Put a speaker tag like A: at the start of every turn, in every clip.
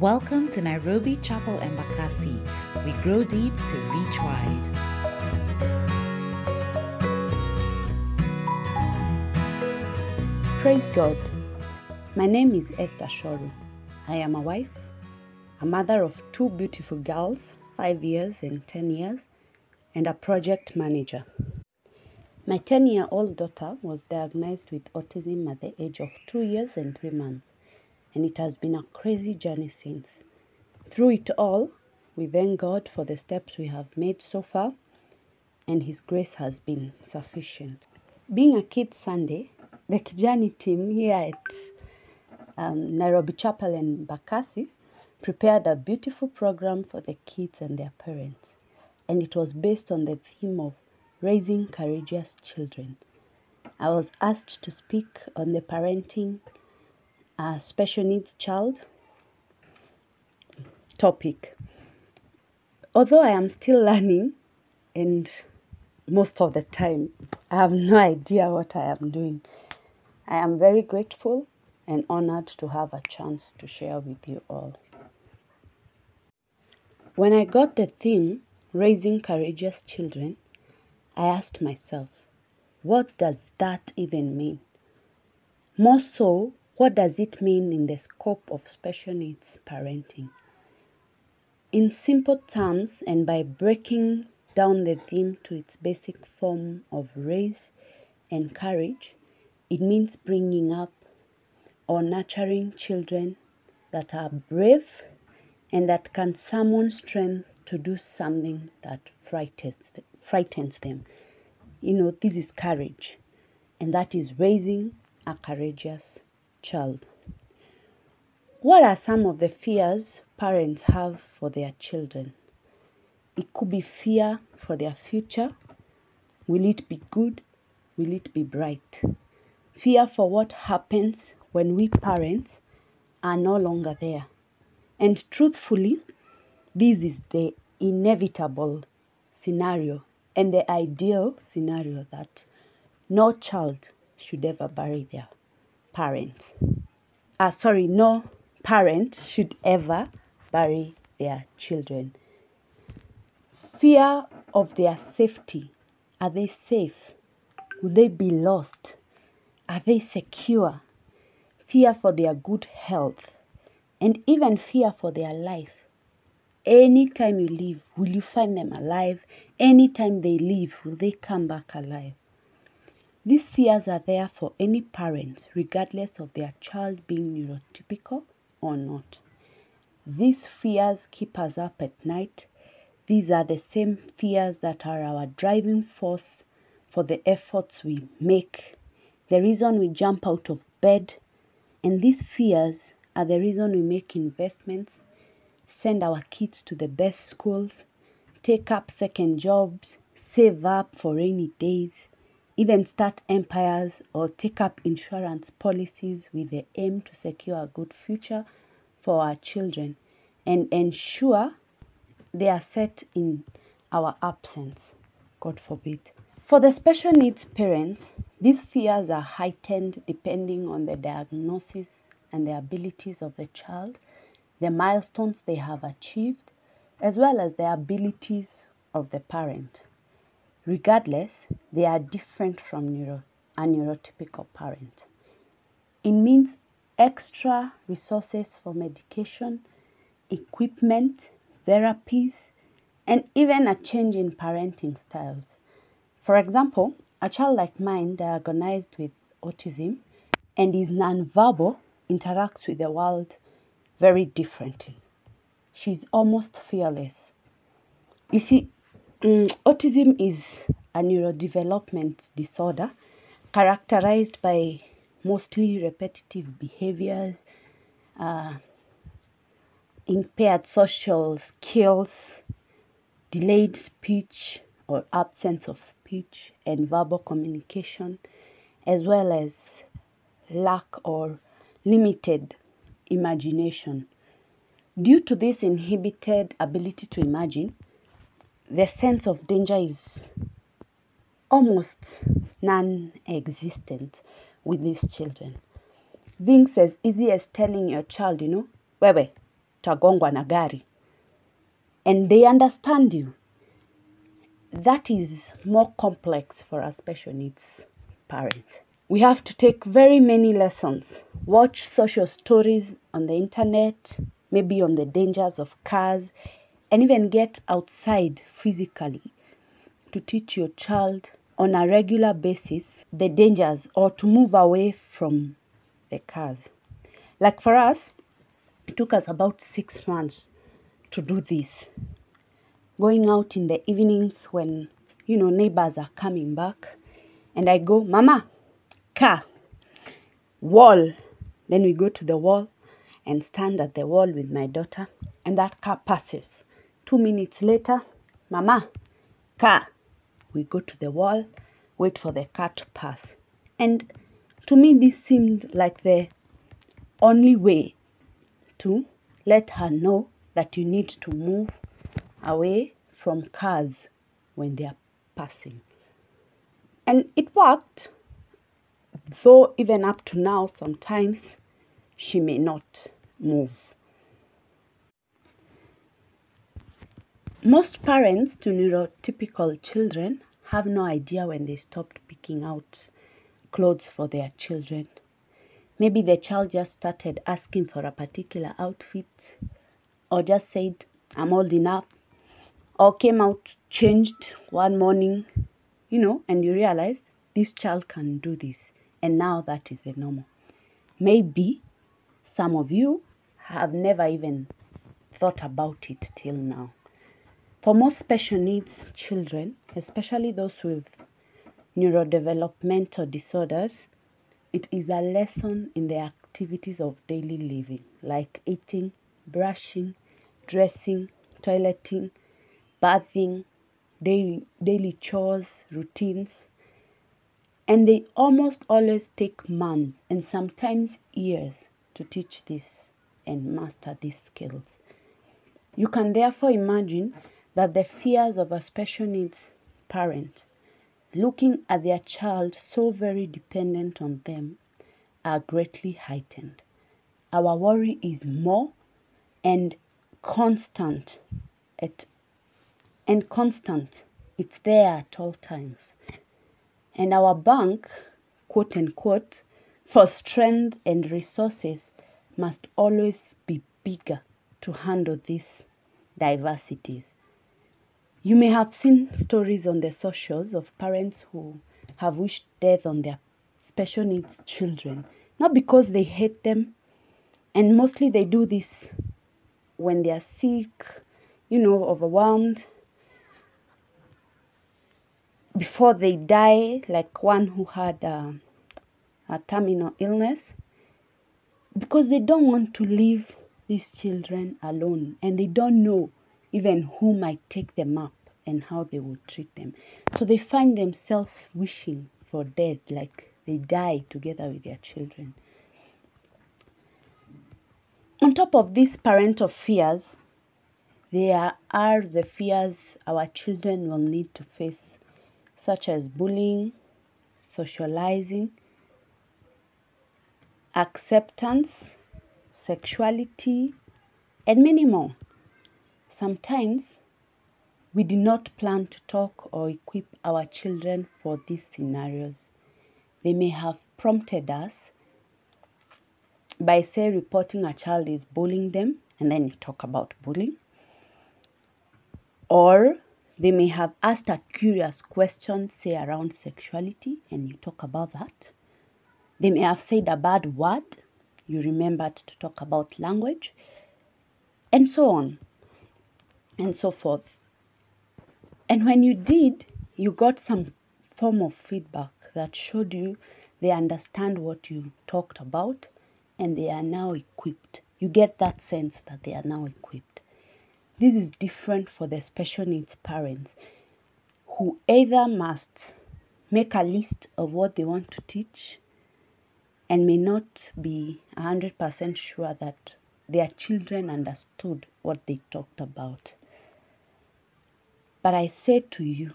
A: Welcome to Nairobi Chapel Embakasi. We grow deep to reach wide.
B: Praise God. My name is Esther Shoru. I am a wife, a mother of two beautiful girls, five years and 10 years, and a project manager. My 10 year old daughter was diagnosed with autism at the age of two years and three months, and it has been a crazy journey since. Through it all, we thank God for the steps we have made so far, and His grace has been sufficient. Being a Kids Sunday, the Kijani team here at um, Nairobi Chapel Embakasi prepared a beautiful program for the kids and their parents, and it was based on the theme of raising courageous children. I was asked to speak on the parenting a special needs child topic. Although I am still learning, and most of the time I have no idea what I am doing, I am very grateful and honored to have a chance to share with you all. When I got the theme, Raising Courageous Children, I asked myself, what does that even mean? More so, what does it mean in the scope of special needs parenting? In simple terms, and by breaking down the theme to its basic form of raise and courage, it means bringing up or nurturing children that are brave and that can summon strength to do something that frightens, frightens them. You know, this is courage, and that is raising a courageous child. What are some of the fears parents have for their children? It could be fear for their future. Will it be good? Will it be bright? Fear for what happens when we parents are no longer there. And truthfully, this is the inevitable scenario and the ideal scenario that no child should ever bury their parents. Ah, sorry, no parent should ever bury their children. Fear of their safety. Are they safe? Will they be lost? Are they secure? Fear for their good health and even fear for their life. Anytime you leave, will you find them alive? Anytime they leave, will they come back alive? These fears are there for any parent, regardless of their child being neurotypical or not. These fears keep us up at night. These are the same fears that are our driving force for the efforts we make, the reason we jump out of bed, and these fears are the reason we make investments, send our kids to the best schools, take up second jobs, save up for rainy days, even start empires or take up insurance policies with the aim to secure a good future for our children and ensure they are set in our absence. God forbid. For the special needs parents, these fears are heightened depending on the diagnosis and the abilities of the child, the milestones they have achieved, as well as the abilities of the parent. Regardless, they are different from neuro, a neurotypical parent. It means extra resources for medication, equipment, therapies, and even a change in parenting styles. For example, a child like mine diagnosed with autism and is nonverbal interacts with the world very differently. She's almost fearless. You see, um, autism is a neurodevelopment disorder characterized by mostly repetitive behaviors, uh, impaired social skills, delayed speech or absence of speech and verbal communication, as well as lack or limited imagination. Due to this inhibited ability to imagine, the sense of danger is almost non existent with these children. Things as easy as telling your child, you know, wewe, utagongwa na gari. And they understand you. That is more complex for a special needs parent. We have to take very many lessons. Watch social stories on the internet maybe on the dangers of cars and even get outside physically to teach your child on a regular basis the dangers or to move away from the cars. Like for us, it took us about six months to do this. Going out in the evenings when, you know, neighbors are coming back, and I go, Mama, car, wall. Then we go to the wall and stand at the wall with my daughter, and that car passes. Two minutes later, Mama, car. We go to the wall, wait for the car to pass. And to me, this seemed like the only way to let her know that you need to move away from cars when they are passing. And it worked, though, even up to now, sometimes she may not move. Most parents to neurotypical children have no idea when they stopped picking out clothes for their children. Maybe the child just started asking for a particular outfit, or just said, I'm old enough, or came out changed one morning, you know, and you realized this child can do this, and now that is the normal. Maybe some of you have never even thought about it till now. For most special needs children, especially those with neurodevelopmental disorders, it is a lesson in the activities of daily living, like eating, brushing, dressing, toileting, bathing, daily, daily chores, routines. And they almost always take months and sometimes years to teach this and master these skills. You can therefore imagine that the fears of a special needs parent looking at their child so very dependent on them are greatly heightened. Our worry is more and constant at and constant. It's there at all times. And our bank, quote unquote, for strength and resources must always be bigger to handle these diversities. You may have seen stories on the socials of parents who have wished death on their special needs children, not because they hate them, and mostly they do this when they are sick, you know, overwhelmed, before they die, like one who had a, a terminal illness, because they don't want to leave these children alone and they don't know even who might take them up and how they will treat them. So they find themselves wishing for death, like they die together with their children. On top of these parental fears, there are the fears our children will need to face, such as bullying, socializing, acceptance, sexuality, and many more. Sometimes we did not plan to talk or equip our children for these scenarios. They may have prompted us by, say, reporting a child is bullying them, and then you talk about bullying. Or they may have asked a curious question, say, around sexuality, and you talk about that. They may have said a bad word, you remembered to talk about language, and so on and so forth. And when you did, you got some form of feedback that showed you they understand what you talked about and they are now equipped. You get that sense that they are now equipped. This is different for the special needs parents who either must make a list of what they want to teach and may not be 100% sure that their children understood what they talked about. But I say to you,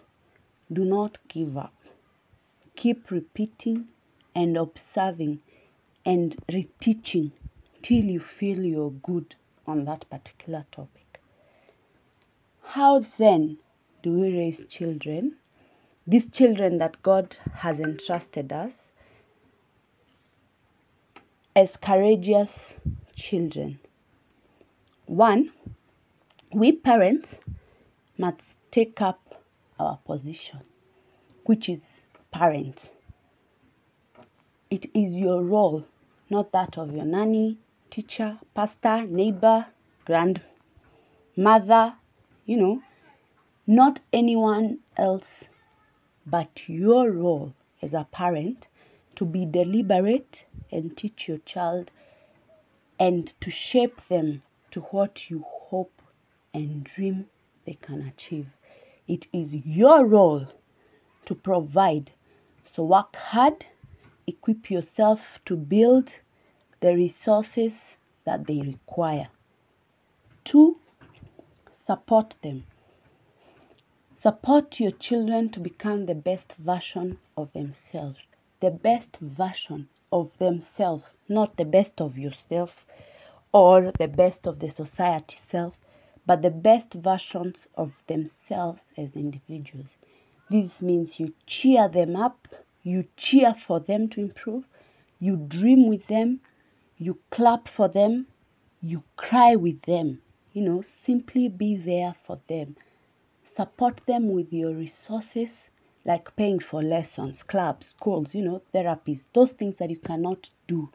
B: do not give up. Keep repeating and observing and reteaching till you feel you're good on that particular topic. How then do we raise children? These children that God has entrusted us as courageous children. One, we parents must take up our position, which is parent. It is your role, not that of your nanny, teacher, pastor, neighbor, grandmother, you know, not anyone else, but your role as a parent to be deliberate and teach your child and to shape them to what you hope and dream they can achieve. It is your role to provide. So work hard, equip yourself to build the resources that they require. Two, support them. Support your children to become the best version of themselves. The best version of themselves, not the best of yourself or the best of the society self, but the best versions of themselves as individuals. This means you cheer them up, you cheer for them to improve, you dream with them, you clap for them, you cry with them. You know, simply be there for them. Support them with your resources, like paying for lessons, clubs, schools, you know, therapies, those things that you cannot do.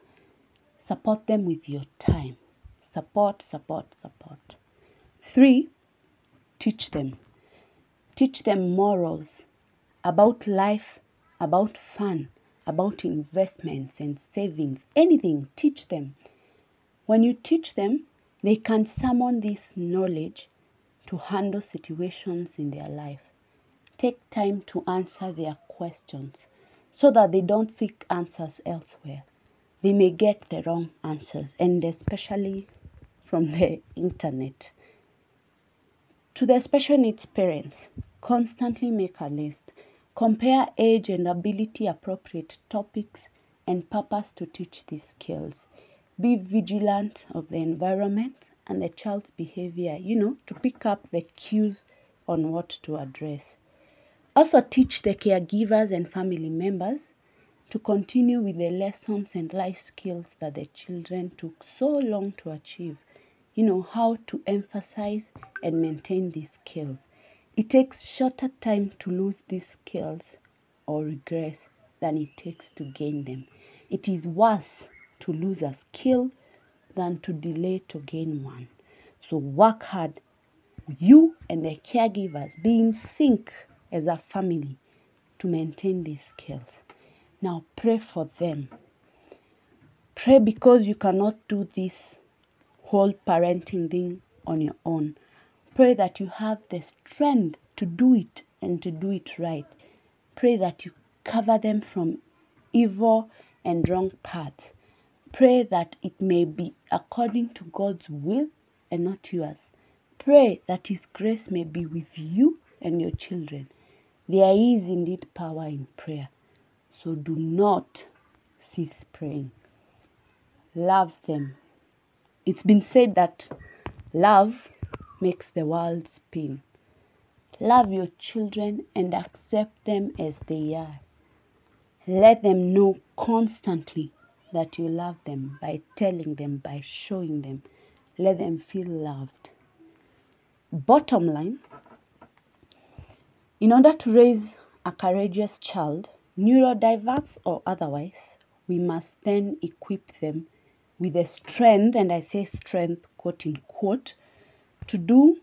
B: Support them with your time. Support, support, support. Three, teach them. Teach them morals about life, about fun, about investments and savings, anything. Teach them. When you teach them, they can summon this knowledge to handle situations in their life. Take time to answer their questions so that they don't seek answers elsewhere. They may get the wrong answers, and especially from the internet. To the special needs parents, constantly make a list. Compare age and ability appropriate topics and purpose to teach these skills. Be vigilant of the environment and the child's behavior, you know, to pick up the cues on what to address. Also, teach the caregivers and family members to continue with the lessons and life skills that the children took so long to achieve you know, how to emphasize and maintain these skills. It takes shorter time to lose these skills or regress than it takes to gain them. It is worse to lose a skill than to delay to gain one. So work hard. You and the caregivers be in sync as a family to maintain these skills. Now pray for them. Pray because you cannot do this whole parenting thing on your own. Pray that you have the strength to do it and to do it right. Pray that you cover them from evil and wrong paths. Pray that it may be according to God's will and not yours. Pray that His grace may be with you and your children. There is indeed power in prayer. So do not cease praying. Love them it's been said that love makes the world spin. Love your children and accept them as they are. Let them know constantly that you love them by telling them, by showing them. Let them feel loved. Bottom line in order to raise a courageous child, neurodiverse or otherwise, we must then equip them with the strength, and I say strength, quote unquote, to do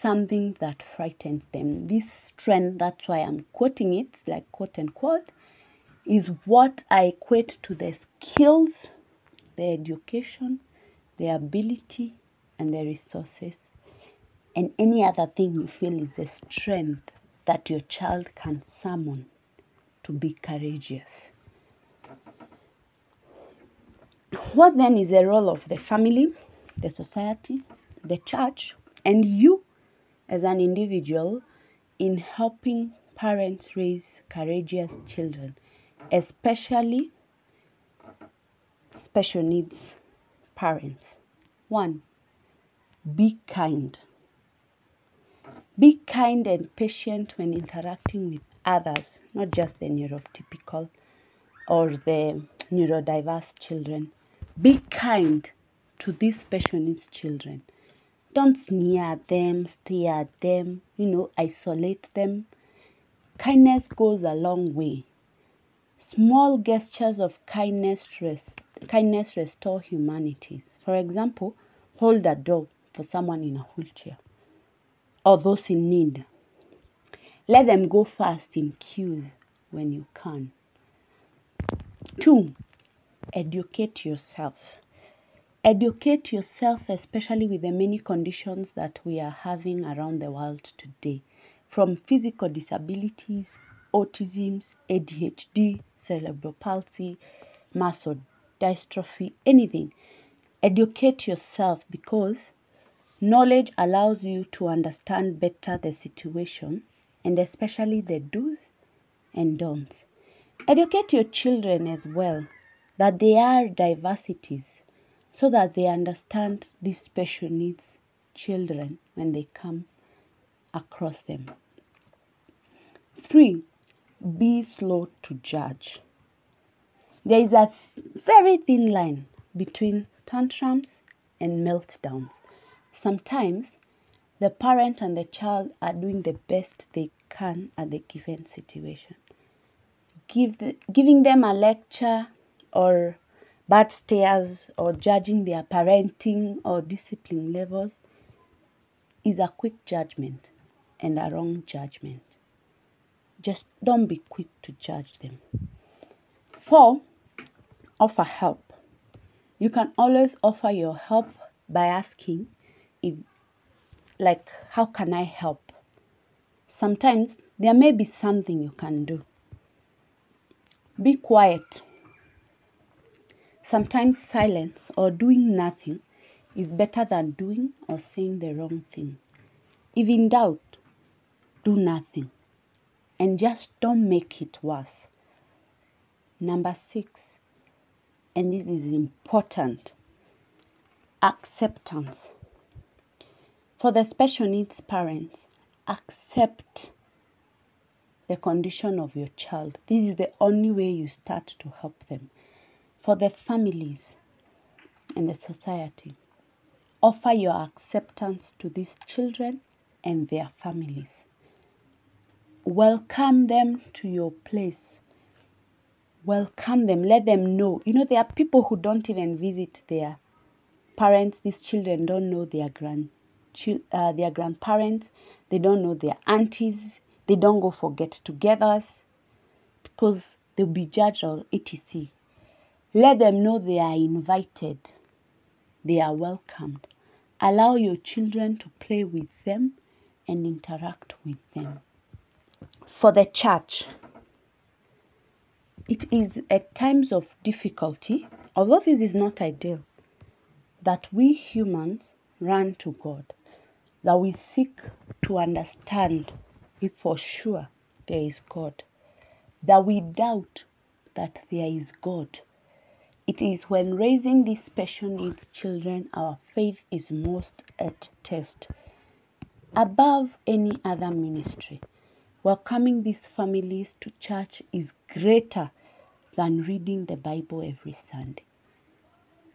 B: something that frightens them. This strength, that's why I'm quoting it, like quote unquote, is what I equate to the skills, the education, the ability, and the resources, and any other thing you feel is the strength that your child can summon to be courageous. What then is the role of the family, the society, the church, and you as an individual in helping parents raise courageous children, especially special needs parents? One, Be kind. Be kind and patient when interacting with others, not just the neurotypical or the neurodiverse children. Be kind to these special needs children. Don't sneer at them, stare at them, you know, isolate them. Kindness goes a long way. Small gestures of kindness, rest, kindness restore humanities. For example, hold a door for someone in a wheelchair or those in need. Let them go first in queues when you can. Two, educate yourself. Educate yourself, especially with the many conditions that we are having around the world today, from physical disabilities, autism, ADHD, cerebral palsy, muscle dystrophy, anything. Educate yourself because knowledge allows you to understand better the situation and especially the do's and don'ts. Educate your children as well that they are diversities so that they understand these special needs children when they come across them. Three, be slow to judge. There is a very thin line between tantrums and meltdowns. Sometimes the parent and the child are doing the best they can at the given situation. Give the, giving them a lecture or bad stares or judging their parenting or discipline levels is a quick judgment and a wrong judgment. Just don't be quick to judge them. Four, offer help. You can always offer your help by asking if like how can I help? Sometimes there may be something you can do. Be quiet. Sometimes silence or doing nothing is better than doing or saying the wrong thing. If in doubt, do nothing and just don't make it worse. Number six, and this is important acceptance. For the special needs parents, accept the condition of your child. This is the only way you start to help them. For the families and the society, offer your acceptance to these children and their families. Welcome them to your place welcome them, let them know. You know, there are people who don't even visit their parents. These children don't know their grand, uh, their grandparents. They don't know their aunties. They don't go for get-togethers because they'll be judged or etc. Let them know they are invited. They are welcomed. Allow your children to play with them and interact with them. For the church, it is at times of difficulty, although this is not ideal, that we humans run to God, that we seek to understand if for sure there is God, that we doubt that there is God. It is when raising these special needs children our faith is most at test. Above any other ministry, welcoming these families to church is greater than reading the Bible every Sunday.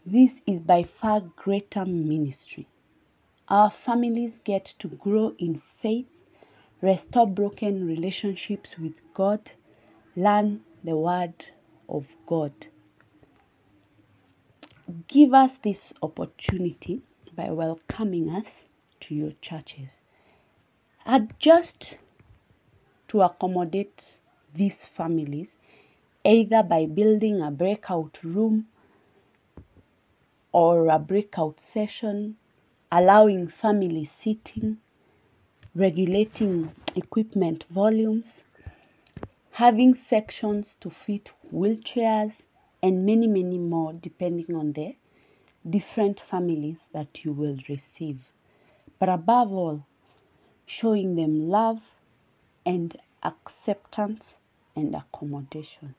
B: This is by far greater ministry. Our families get to grow in faith, restore broken relationships with God, learn the Word of God. Give us this opportunity by welcoming us to your churches. Adjust to accommodate these families either by building a breakout room or a breakout session, allowing family seating, regulating equipment volumes, having sections to fit wheelchairs, and many, many more depending on the different families that you will receive. But above all, showing them love and acceptance and accommodation.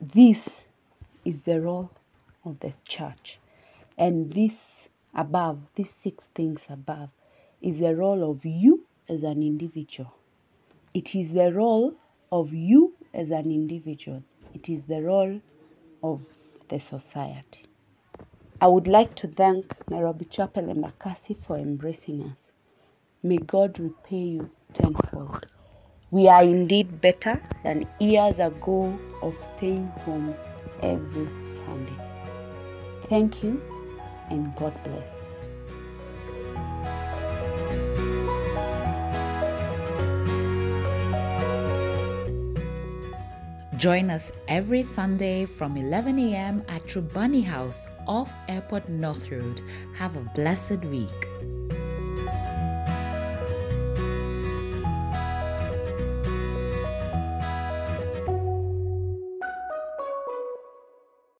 B: This is the role of the church, and this above, these six things above, is the role of you as an individual. It is the role of you as an individual. It is the role of the society. I would like to thank Nairobi Chapel Embakasi for embracing us. May God repay you tenfold. We are indeed better than years ago of staying home every Sunday. Thank you and God bless.
A: Join us every Sunday from 11 a.m. at Trubani House off Airport North Road. Have a blessed week.